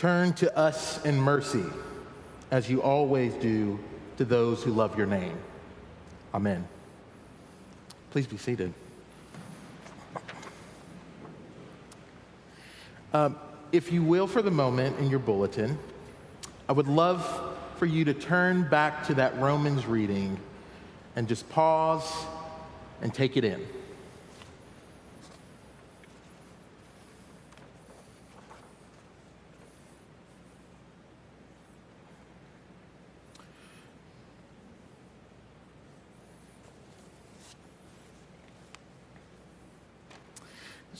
Turn to us in mercy, as you always do to those who love your name. Amen. Please be seated. Um, if you will, for the moment in your bulletin, I would love for you to turn back to that Romans reading and just pause and take it in.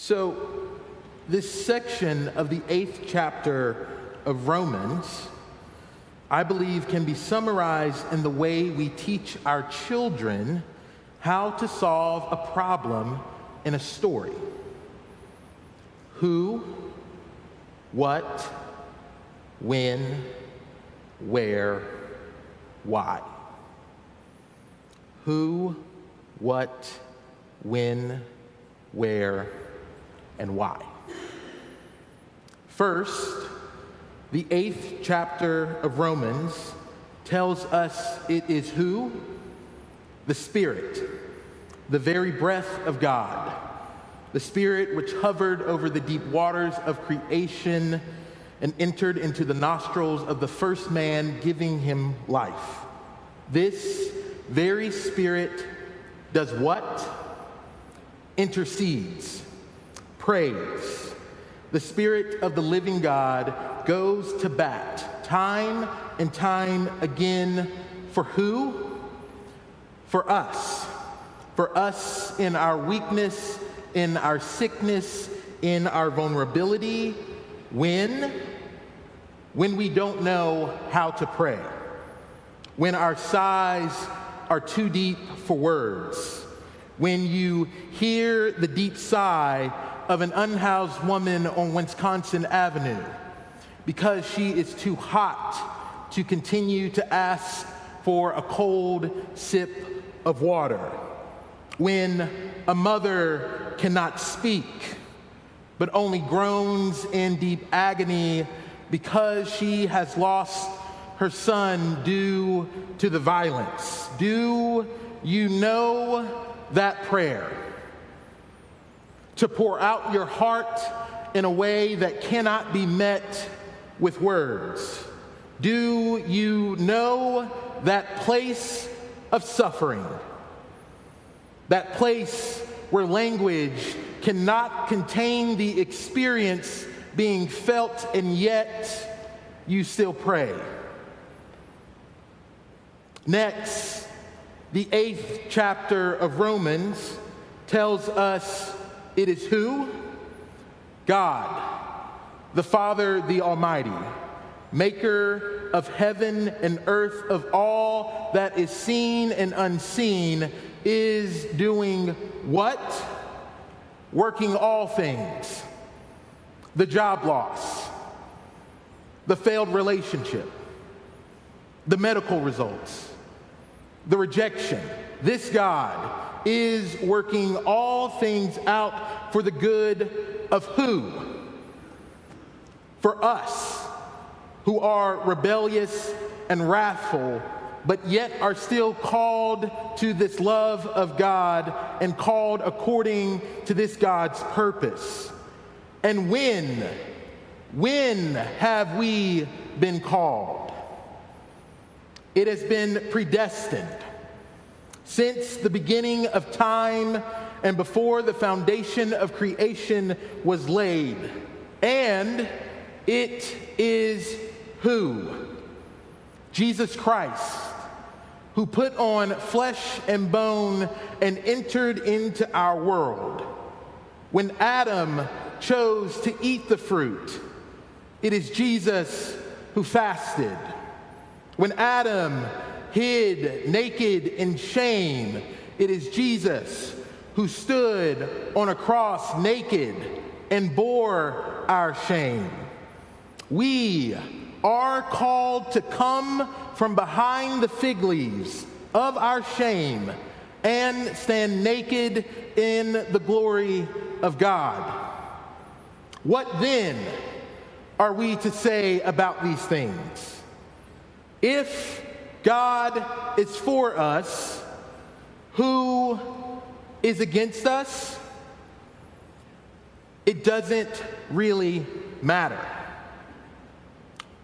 So, this section of the eighth chapter of Romans, I believe, can be summarized in the way we teach our children how to solve a problem in a story. Who, what, when, where, why. Who, what, when, where, and why. First, the eighth chapter of Romans tells us it is who? The Spirit, the very breath of God, the Spirit which hovered over the deep waters of creation and entered into the nostrils of the first man, giving him life. This very Spirit does what? Intercedes praise. The Spirit of the living God goes to bat time and time again for who? For us. For us in our weakness, in our sickness, in our vulnerability. When? When we don't know how to pray. When our sighs are too deep for words. When you hear the deep sigh of an unhoused woman on Wisconsin Avenue because she is too hot to continue to ask for a cold sip of water. When a mother cannot speak, but only groans in deep agony because she has lost her son due to the violence. Do you know that prayer? To pour out your heart in a way that cannot be met with words? Do you know that place of suffering? That place where language cannot contain the experience being felt, and yet you still pray. Next, the eighth chapter of Romans tells us it is who? God, the Father, the Almighty, maker of heaven and earth, of all that is seen and unseen, is doing what? Working all things. The job loss, the failed relationship, the medical results, the rejection. This God is working all things out for the good of who? For us, who are rebellious and wrathful, but yet are still called to this love of God and called according to this God's purpose. And when, when have we been called? It has been predestined since the beginning of time and before the foundation of creation was laid. And it is who? Jesus Christ, who put on flesh and bone and entered into our world. When Adam chose to eat the fruit, it is Jesus who fasted. When Adam hid, naked in shame. It is Jesus who stood on a cross naked and bore our shame. We are called to come from behind the fig leaves of our shame and stand naked in the glory of God. What then? are we to say about these things? If God is for us, who is against us? It doesn't really matter.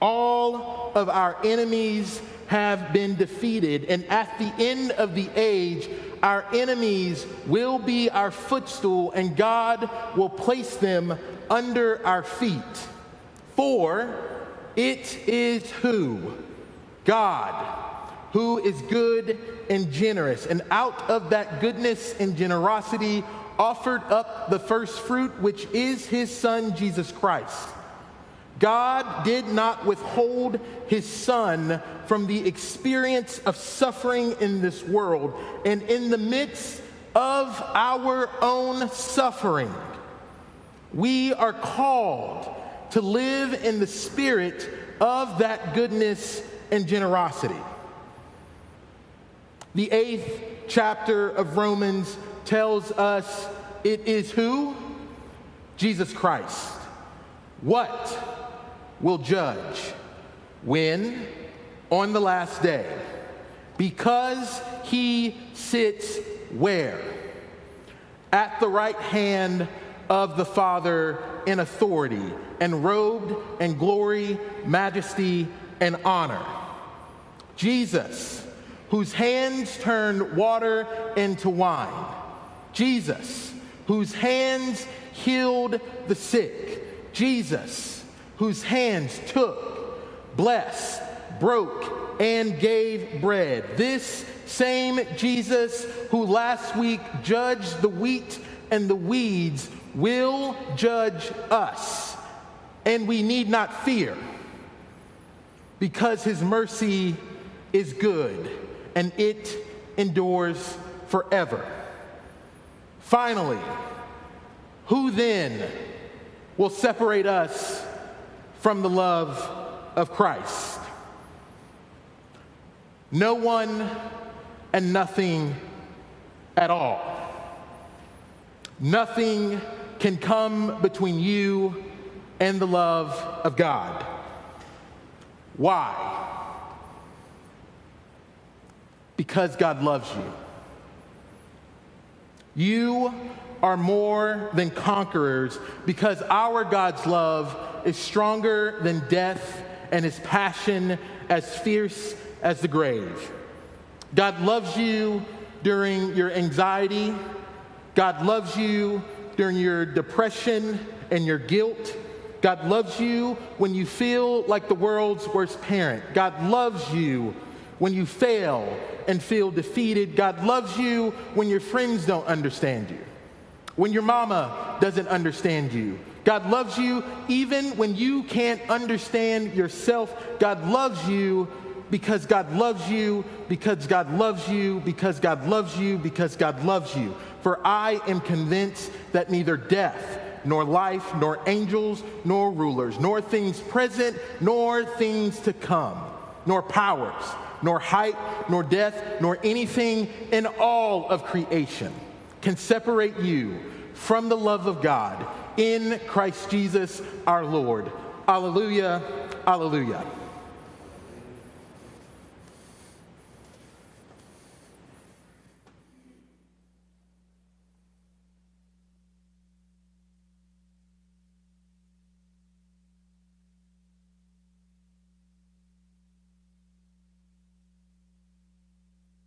All of our enemies have been defeated, and at the end of the age, our enemies will be our footstool, and God will place them under our feet. For it is who? God, who is good and generous. And out of that goodness and generosity, offered up the first fruit, which is his son, Jesus Christ. God did not withhold his son from the experience of suffering in this world. And in the midst of our own suffering, we are called to live in the spirit of that goodness and generosity. The eighth chapter of Romans tells us it is who? Jesus Christ. What will judge? When? On the last day. Because he sits where? At the right hand of the Father in authority and robed in glory, majesty, and honor. Jesus, whose hands turned water into wine. Jesus, whose hands healed the sick. Jesus, whose hands took, blessed, broke, and gave bread. This same Jesus who last week judged the wheat and the weeds will judge us, and we need not fear because his mercy is good and it endures forever. Finally, who then will separate us from the love of Christ? No one and nothing at all. Nothing can come between you and the love of God. Why? Because God loves you. You are more than conquerors because our God's love is stronger than death and his passion as fierce as the grave. God loves you during your anxiety. God loves you during your depression and your guilt. God loves you when you feel like the world's worst parent. God loves you when you fail and feel defeated. God loves you when your friends don't understand you, when your mama doesn't understand you. God loves you even when you can't understand yourself. God loves you because God loves you, because God loves you, because God loves you, because God loves you. For I am convinced that neither death, nor life, nor angels, nor rulers, nor things present, nor things to come, nor powers, nor height, nor death, nor anything in all of creation can separate you from the love of God in Christ Jesus our Lord. Alleluia, alleluia.